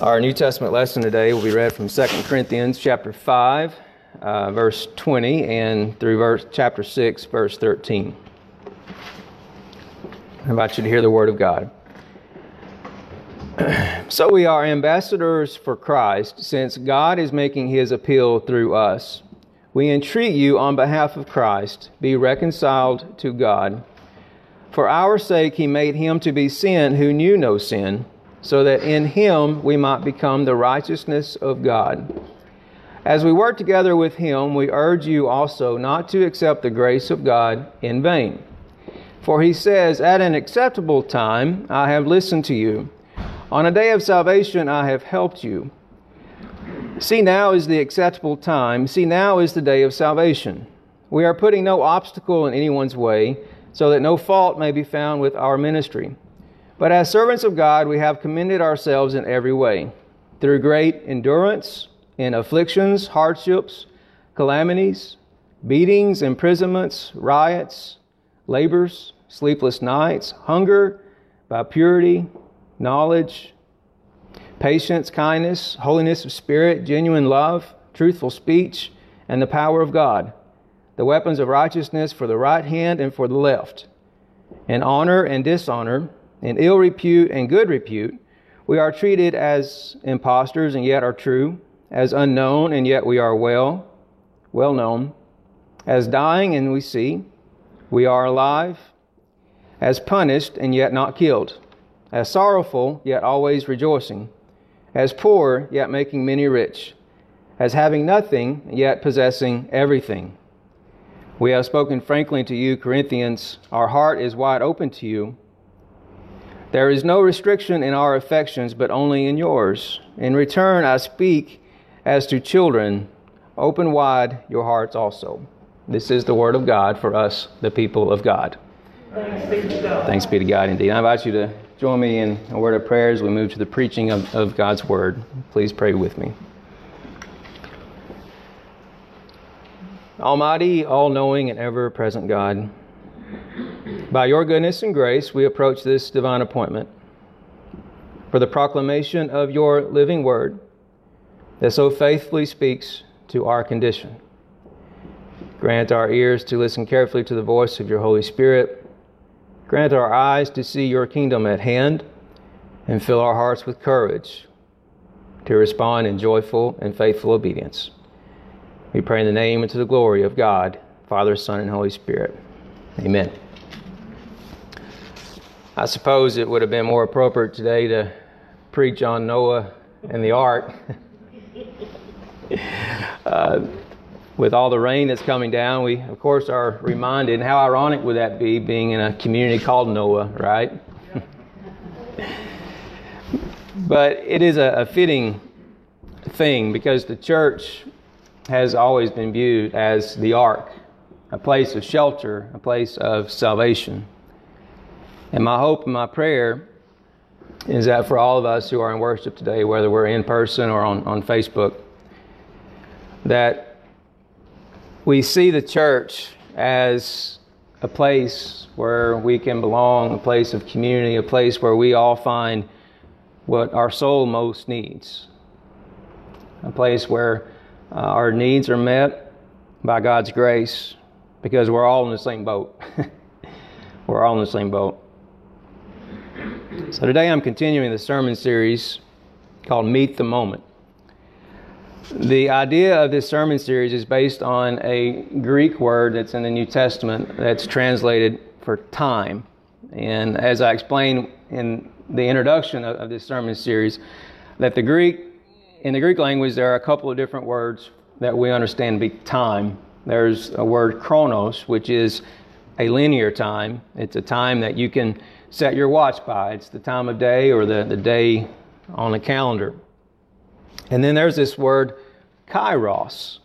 Our New Testament lesson today will be read from 2 Corinthians chapter 5, uh, verse 20, and through verse, chapter 6, verse 13. I invite you to hear the word of God. so we are ambassadors for Christ, since God is making his appeal through us. We entreat you on behalf of Christ, be reconciled to God. For our sake he made him to be sin who knew no sin so that in him we might become the righteousness of God. As we work together with him, we urge you also not to accept the grace of God in vain. For he says, At an acceptable time I have listened to you. On a day of salvation I have helped you. See, now is the acceptable time. See, now is the day of salvation. We are putting no obstacle in anyone's way, so that no fault may be found with our ministry. But as servants of God, we have commended ourselves in every way, through great endurance in afflictions, hardships, calamities, beatings, imprisonments, riots, labors, sleepless nights, hunger, by purity, knowledge, patience, kindness, holiness of spirit, genuine love, truthful speech, and the power of God, the weapons of righteousness for the right hand and for the left, in honor and dishonor in ill repute and good repute, we are treated as impostors and yet are true, as unknown and yet we are well, well known, as dying and we see, we are alive, as punished and yet not killed, as sorrowful yet always rejoicing, as poor yet making many rich, as having nothing yet possessing everything. We have spoken frankly to you, Corinthians. Our heart is wide open to you there is no restriction in our affections, but only in yours. In return, I speak as to children. Open wide your hearts also. This is the word of God for us, the people of God. Thanks be to God. Thanks be to God indeed. I invite you to join me in a word of prayer as we move to the preaching of, of God's word. Please pray with me. Almighty, all knowing, and ever present God, by your goodness and grace, we approach this divine appointment for the proclamation of your living word that so faithfully speaks to our condition. Grant our ears to listen carefully to the voice of your Holy Spirit. Grant our eyes to see your kingdom at hand and fill our hearts with courage to respond in joyful and faithful obedience. We pray in the name and to the glory of God, Father, Son, and Holy Spirit. Amen. I suppose it would have been more appropriate today to preach on Noah and the ark. uh, with all the rain that's coming down, we, of course, are reminded, and how ironic would that be being in a community called Noah, right? but it is a, a fitting thing because the church has always been viewed as the ark, a place of shelter, a place of salvation. And my hope and my prayer is that for all of us who are in worship today, whether we're in person or on, on Facebook, that we see the church as a place where we can belong, a place of community, a place where we all find what our soul most needs, a place where uh, our needs are met by God's grace because we're all in the same boat. we're all in the same boat. So today I'm continuing the sermon series called Meet the Moment. The idea of this sermon series is based on a Greek word that's in the New Testament that's translated for time. And as I explained in the introduction of, of this sermon series, that the Greek, in the Greek language, there are a couple of different words that we understand to be time. There's a word chronos, which is a linear time. It's a time that you can set your watch by. It's the time of day or the, the day on the calendar. And then there's this word kairos.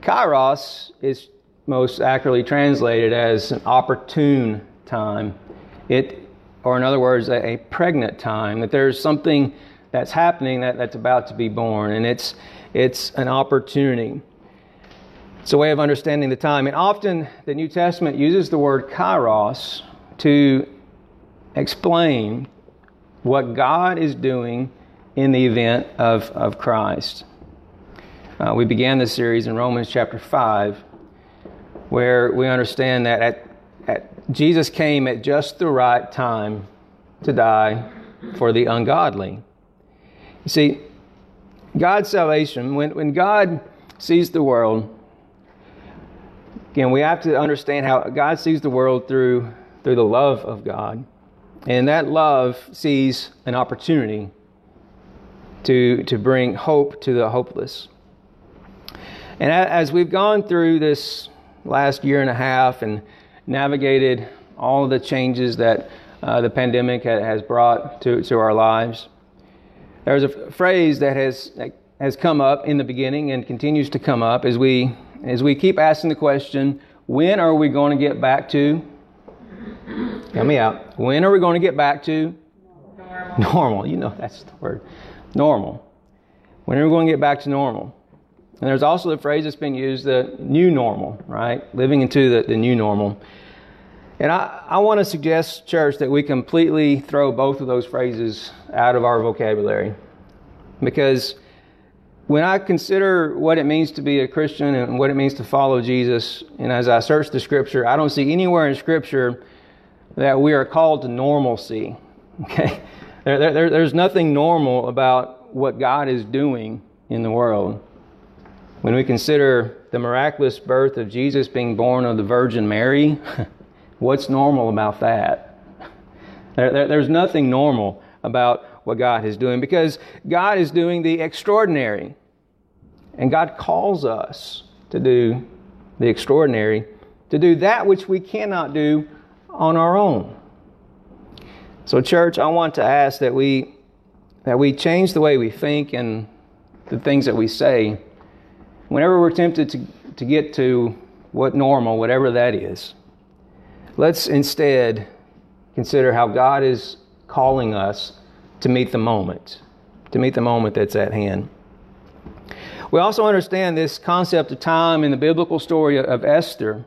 Kairos is most accurately translated as an opportune time. It, or in other words, a, a pregnant time, that there's something that's happening that, that's about to be born, and it's, it's an opportunity. It's a way of understanding the time. And often the New Testament uses the word kairos to explain what God is doing in the event of, of Christ. Uh, we began this series in Romans chapter 5, where we understand that at, at Jesus came at just the right time to die for the ungodly. You see, God's salvation, when, when God sees the world, again, we have to understand how God sees the world through, through the love of God. And that love sees an opportunity to, to bring hope to the hopeless. And as we've gone through this last year and a half and navigated all the changes that uh, the pandemic has brought to, to our lives, there's a phrase that has, has come up in the beginning and continues to come up as we, as we keep asking the question when are we going to get back to? Help me out. When are we going to get back to? Normal. normal. You know that's the word normal. When are we going to get back to normal? And there's also the phrase that's been used, the new normal, right? Living into the, the new normal. And I, I want to suggest, church, that we completely throw both of those phrases out of our vocabulary. Because when I consider what it means to be a Christian and what it means to follow Jesus, and as I search the scripture, I don't see anywhere in scripture that we are called to normalcy. Okay? There, there, there's nothing normal about what God is doing in the world. When we consider the miraculous birth of Jesus being born of the Virgin Mary, what's normal about that? There, there's nothing normal about what God is doing because God is doing the extraordinary. And God calls us to do the extraordinary, to do that which we cannot do on our own. So, church, I want to ask that we that we change the way we think and the things that we say. Whenever we're tempted to, to get to what normal, whatever that is, let's instead consider how God is calling us to meet the moment, to meet the moment that's at hand. We also understand this concept of time in the biblical story of Esther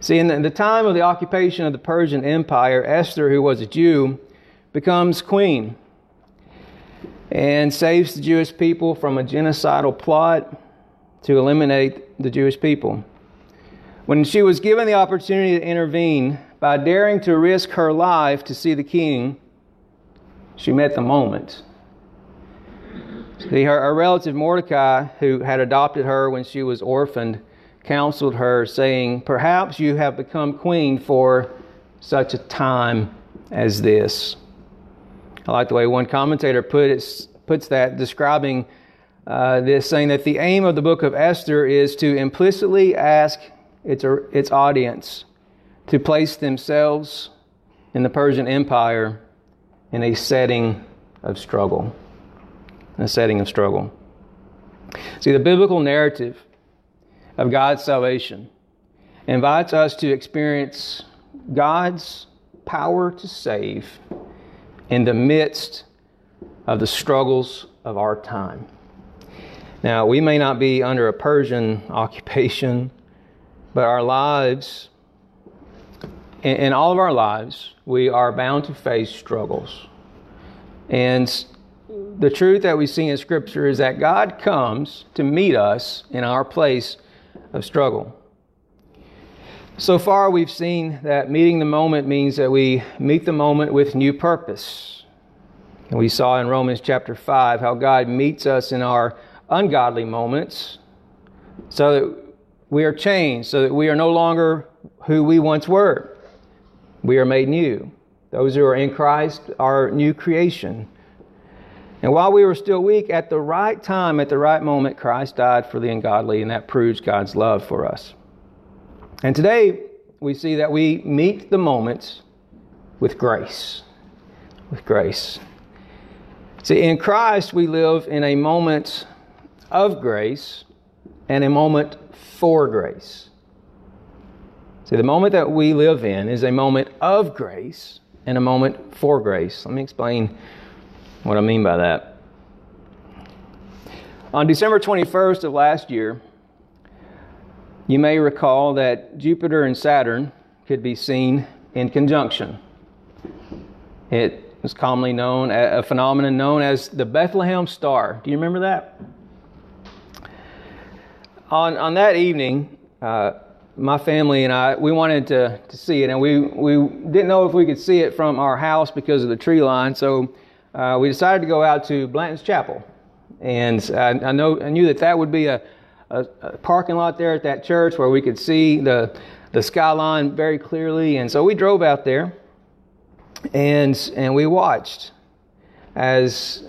See, in the, time of the occupation of the Persian Empire, Esther, who was a Jew, becomes queen and saves the Jewish people from a genocidal plot to eliminate the Jewish people. When she was given the opportunity to intervene by daring to risk her life to see the king, she met the moment. See, her, her relative Mordecai, who had adopted her when she was orphaned, counseled her, saying, Perhaps you have become queen for such a time as this. I like the way one commentator put it, puts that, describing uh, this, saying that the aim of the book of Esther is to implicitly ask its, its audience to place themselves in the Persian Empire in a setting of struggle. In a setting of struggle. See, the biblical narrative of God's salvation invites us to experience God's power to save in the midst of the struggles of our time. Now, we may not be under a Persian occupation, but our lives, in, all of our lives, we are bound to face struggles. And the truth that we see in Scripture is that God comes to meet us in our place of struggle. So far, we've seen that meeting the moment means that we meet the moment with new purpose. And we saw in Romans chapter 5 how God meets us in our ungodly moments so that we are changed, so that we are no longer who we once were. We are made new. Those who are in Christ are new creation. And while we were still weak, at the right time, at the right moment, Christ died for the ungodly, and that proves God's love for us. And today, we see that we meet the moments with grace. With grace. See, in Christ, we live in a moment of grace and a moment for grace. See, the moment that we live in is a moment of grace and a moment for grace. Let me explain what I mean by that. On December 21st of last year, you may recall that Jupiter and Saturn could be seen in conjunction. It, is commonly known, a phenomenon known as the Bethlehem Star. Do you remember that? On, on that evening, uh, my family and I, we wanted to, to see it, and we, we didn't know if we could see it from our house because of the tree line, so uh, we decided to go out to Blanton's Chapel. And I, I, know, I knew that that would be a, a, a, parking lot there at that church where we could see the, the skyline very clearly. And so we drove out there and, and we watched as,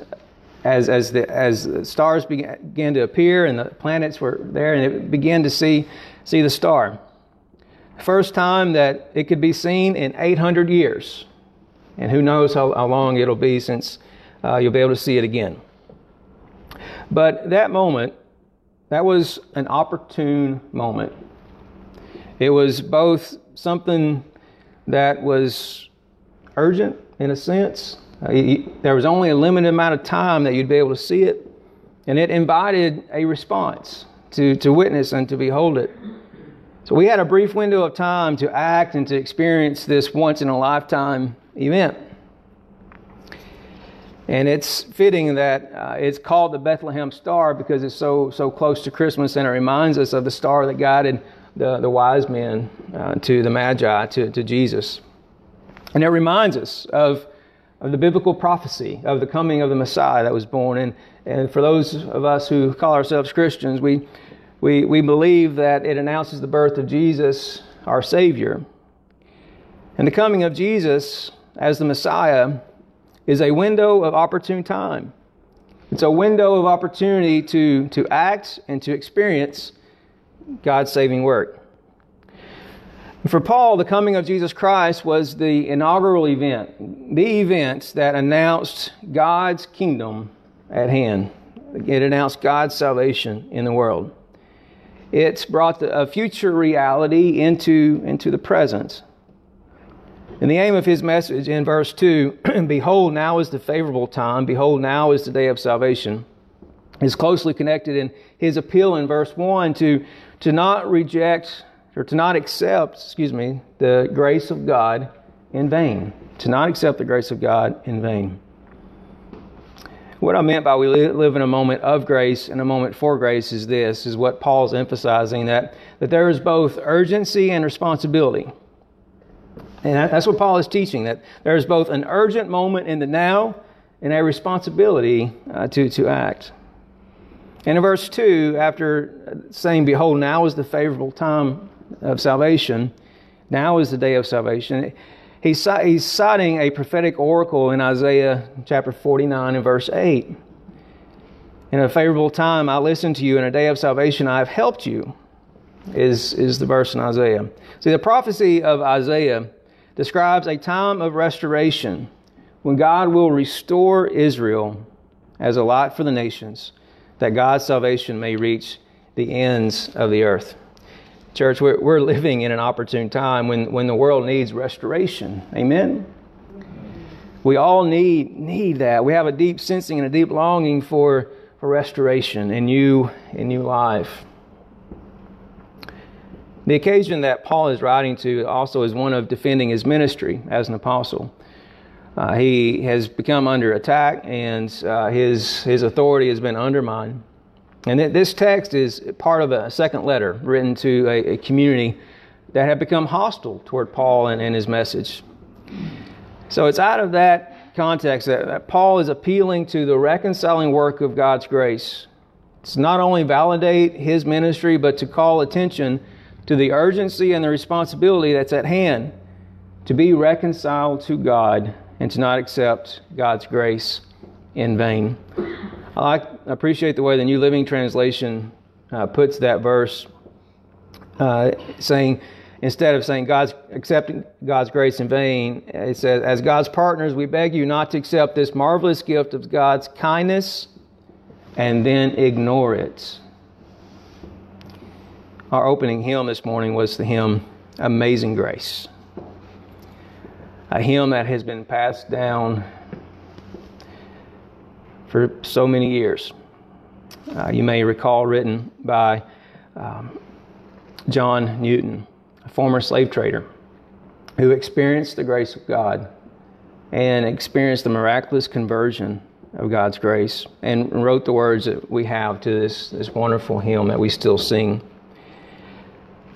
as, as, the, as the stars began to appear and the planets were there and it began to see, see the star. First time that it could be seen in 800 years. And who knows how, how long it'll be since uh, you'll be able to see it again. But that moment, that was an opportune moment. It was both something that was urgent in a sense. Uh, there was only a limited amount of time that you'd be able to see it, and it invited a response to, to witness and to behold it. So we had a brief window of time to act and to experience this once in a lifetime event. And it's fitting that uh, it's called the Bethlehem Star because it's so, so close to Christmas and it reminds us of the star that guided the, the wise men uh, to the Magi, to, to Jesus. And it reminds us of, of the biblical prophecy of the coming of the Messiah that was born. And, and for those of us who call ourselves Christians, we, we, we believe that it announces the birth of Jesus, our Savior. And the coming of Jesus as the Messiah is a window of opportune time. It's a window of opportunity to, to act and to experience God's saving work. For Paul, the coming of Jesus Christ was the inaugural event, the event that announced God's kingdom at hand. It announced God's salvation in the world. It's brought the, a future reality into, into the present. And the aim of his message in verse 2 Behold, now is the favorable time. Behold, now is the day of salvation. Is closely connected in his appeal in verse 1 to, to not reject or to not accept, excuse me, the grace of God in vain. To not accept the grace of God in vain. What I meant by we live in a moment of grace and a moment for grace is this, is what Paul's emphasizing that, that there is both urgency and responsibility. And that's what Paul is teaching that there's both an urgent moment in the now and a responsibility uh, to, to act. And in verse 2, after saying, Behold, now is the favorable time of salvation, now is the day of salvation, he's, he's citing a prophetic oracle in Isaiah chapter 49 and verse 8. In a favorable time, I listened to you. In a day of salvation, I have helped you, is, is the verse in Isaiah. See, the prophecy of Isaiah describes a time of restoration when God will restore Israel as a light for the nations, that God's salvation may reach the ends of the earth. Church, we're, we're living in an opportune time when, when the world needs restoration. Amen? We all need, need that. We have a deep sensing and a deep longing for, for restoration in new, in new life. The occasion that Paul is writing to also is one of defending his ministry as an apostle. Uh, he has become under attack and uh, his, his authority has been undermined. And this text is part of a second letter written to a, a community that had become hostile toward Paul and, and, his message. So it's out of that context that, that Paul is appealing to the reconciling work of God's grace. It's not only validate his ministry, but to call attention to the urgency and the responsibility that's at hand to be reconciled to God and to not accept God's grace in vain. I appreciate the way the New Living Translation uh, puts that verse, uh, saying, instead of saying God's accepting God's grace in vain, it says, As God's partners, we beg you not to accept this marvelous gift of God's kindness and then ignore it. Our opening hymn this morning was the hymn Amazing Grace, a hymn that has been passed down for so many years. Uh, you may recall, written by um, John Newton, a former slave trader who experienced the grace of God and experienced the miraculous conversion of God's grace and wrote the words that we have to this, this wonderful hymn that we still sing.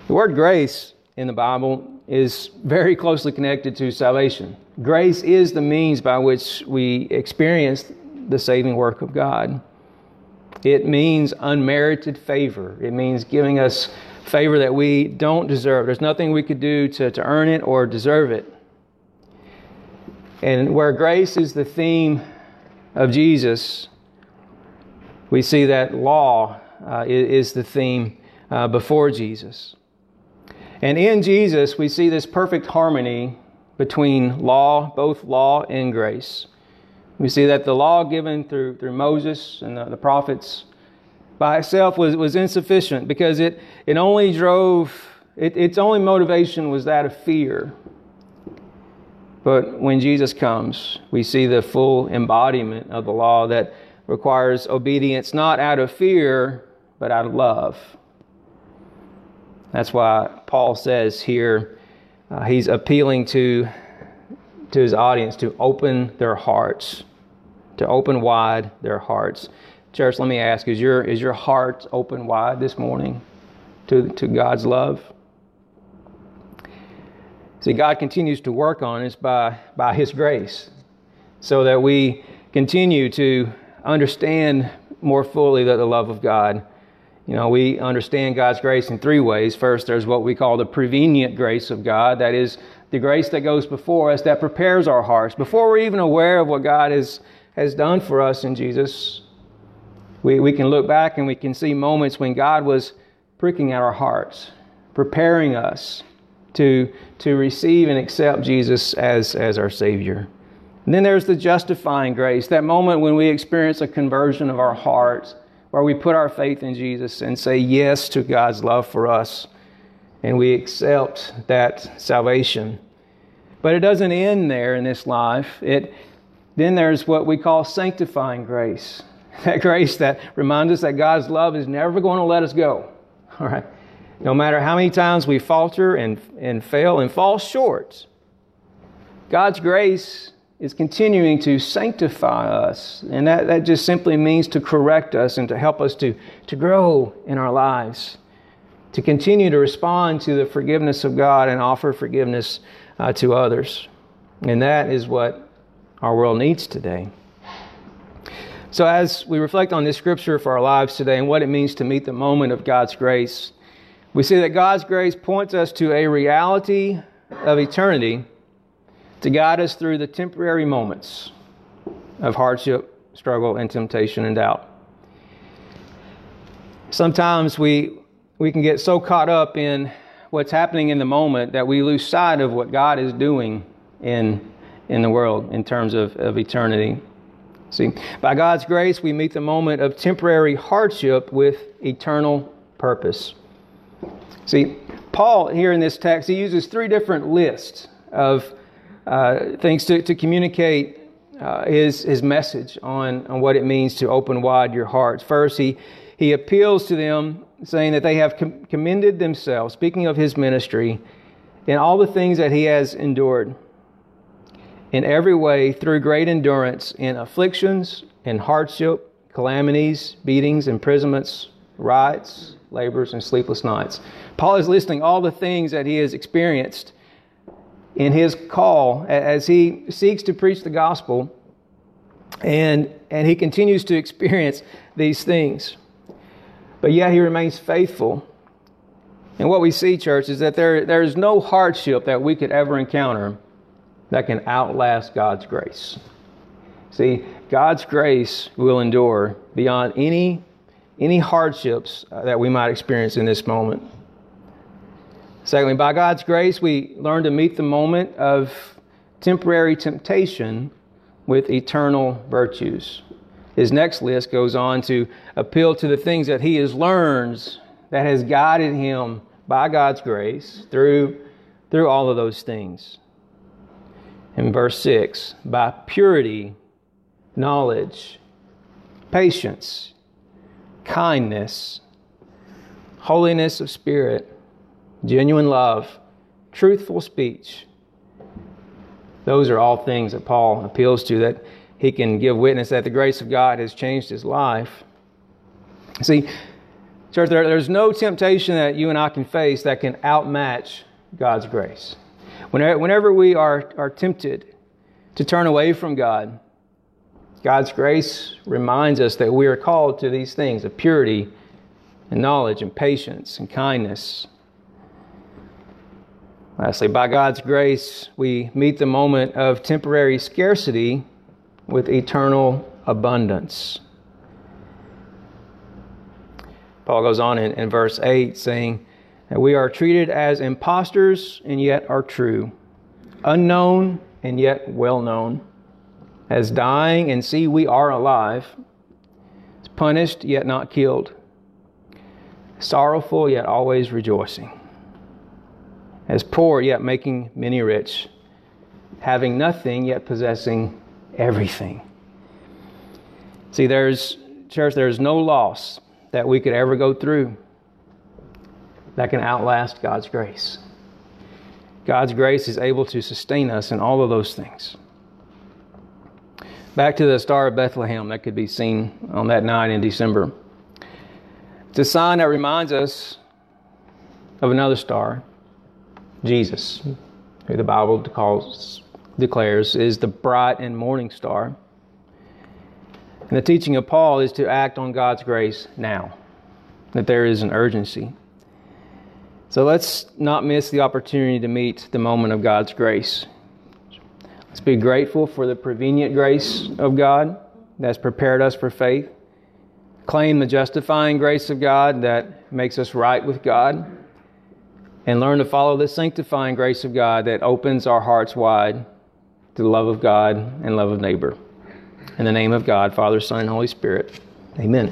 The word grace in the Bible is very closely connected to salvation. Grace is the means by which we experience the saving work of God. It means unmerited favor. It means giving us favor that we don't deserve. There's nothing we could do to, to earn it or deserve it. And where grace is the theme of Jesus, we see that law uh, is the theme uh, before Jesus. And in Jesus, we see this perfect harmony between law, both law and grace. We see that the law given through, through Moses and the, the prophets by itself was, was insufficient because it, it only drove, it, its only motivation was that of fear. But when Jesus comes, we see the full embodiment of the law that requires obedience not out of fear, but out of love. That's why Paul says here uh, he's appealing to, to his audience to open their hearts, to open wide their hearts. Church, let me ask is your, is your heart open wide this morning to, to God's love? See, God continues to work on us by, by His grace so that we continue to understand more fully that the love of God. You know, we understand God's grace in three ways. First, there's what we call the prevenient grace of God. That is the grace that goes before us, that prepares our hearts. Before we're even aware of what God has, has done for us in Jesus, we, we can look back and we can see moments when God was pricking at our hearts, preparing us to, to receive and accept Jesus as, as our Savior. And then there's the justifying grace, that moment when we experience a conversion of our hearts, where we put our faith in Jesus and say yes to God's love for us, and we accept that salvation. But it doesn't end there in this life. It, then there's what we call sanctifying grace. That grace that reminds us that God's love is never going to let us go. All right. No matter how many times we falter and, and fail and fall short, God's grace is continuing to sanctify us. And that, that just simply means to correct us and to help us to, to grow in our lives, to continue to respond to the forgiveness of God and offer forgiveness uh, to others. And that is what our world needs today. So, as we reflect on this scripture for our lives today and what it means to meet the moment of God's grace, we see that God's grace points us to a reality of eternity to guide us through the temporary moments of hardship, struggle, and temptation and doubt. Sometimes we, we can get so caught up in what's happening in the moment that we lose sight of what God is doing in, in the world in terms of, of eternity. See, by God's grace, we meet the moment of temporary hardship with eternal purpose. See, Paul here in this text, he uses three different lists of uh, things to, to communicate uh, his, his message on, on what it means to open wide your hearts. First, he, he appeals to them, saying that they have com- commended themselves, speaking of his ministry, in all the things that he has endured. In every way, through great endurance, in afflictions, in hardship, calamities, beatings, imprisonments, riots, labors, and sleepless nights. Paul is listing all the things that he has experienced in his call as he seeks to preach the gospel, and, and he continues to experience these things. But yet he remains faithful. And what we see, church, is that there, there is no hardship that we could ever encounter that can outlast God's grace. See, God's grace will endure beyond any any hardships that we might experience in this moment. Secondly, by God's grace, we learn to meet the moment of temporary temptation with eternal virtues. His next list goes on to appeal to the things that he has learned that has guided him by God's grace through, through all of those things. In verse 6, by purity, knowledge, patience, kindness, holiness of spirit, genuine love, truthful speech, Those are all things that Paul appeals to, that he can give witness that the grace of God has changed his life. See, church, there, there's no temptation that you and I can face that can outmatch God's grace. Whenever, whenever we are, are tempted to turn away from God, God's grace reminds us that we are called to these things of purity and knowledge and patience and kindness. Lastly, by God's grace, we meet the moment of temporary scarcity with eternal abundance. Paul goes on in, in verse 8 saying that we are treated as impostors and yet are true, unknown and yet well known, as dying and see we are alive, punished yet not killed, sorrowful yet always rejoicing, as poor yet making many rich, having nothing yet possessing everything. See, there's, church, there's no loss that we could ever go through that can outlast God's grace. God's grace is able to sustain us in all of those things. Back to the Star of Bethlehem that could be seen on that night in December. It's a sign that reminds us of another star, Jesus, who the Bible calls, declares is the bright and morning star. And the teaching of Paul is to act on God's grace now, that there is an urgency. So let's not miss the opportunity to meet the moment of God's grace. Let's be grateful for the prevenient grace of God that's prepared us for faith. Claim the justifying grace of God that makes us right with God. And learn to follow the sanctifying grace of God that opens our hearts wide to the love of God and love of neighbor. In the name of God, Father, Son, and Holy Spirit. Amen.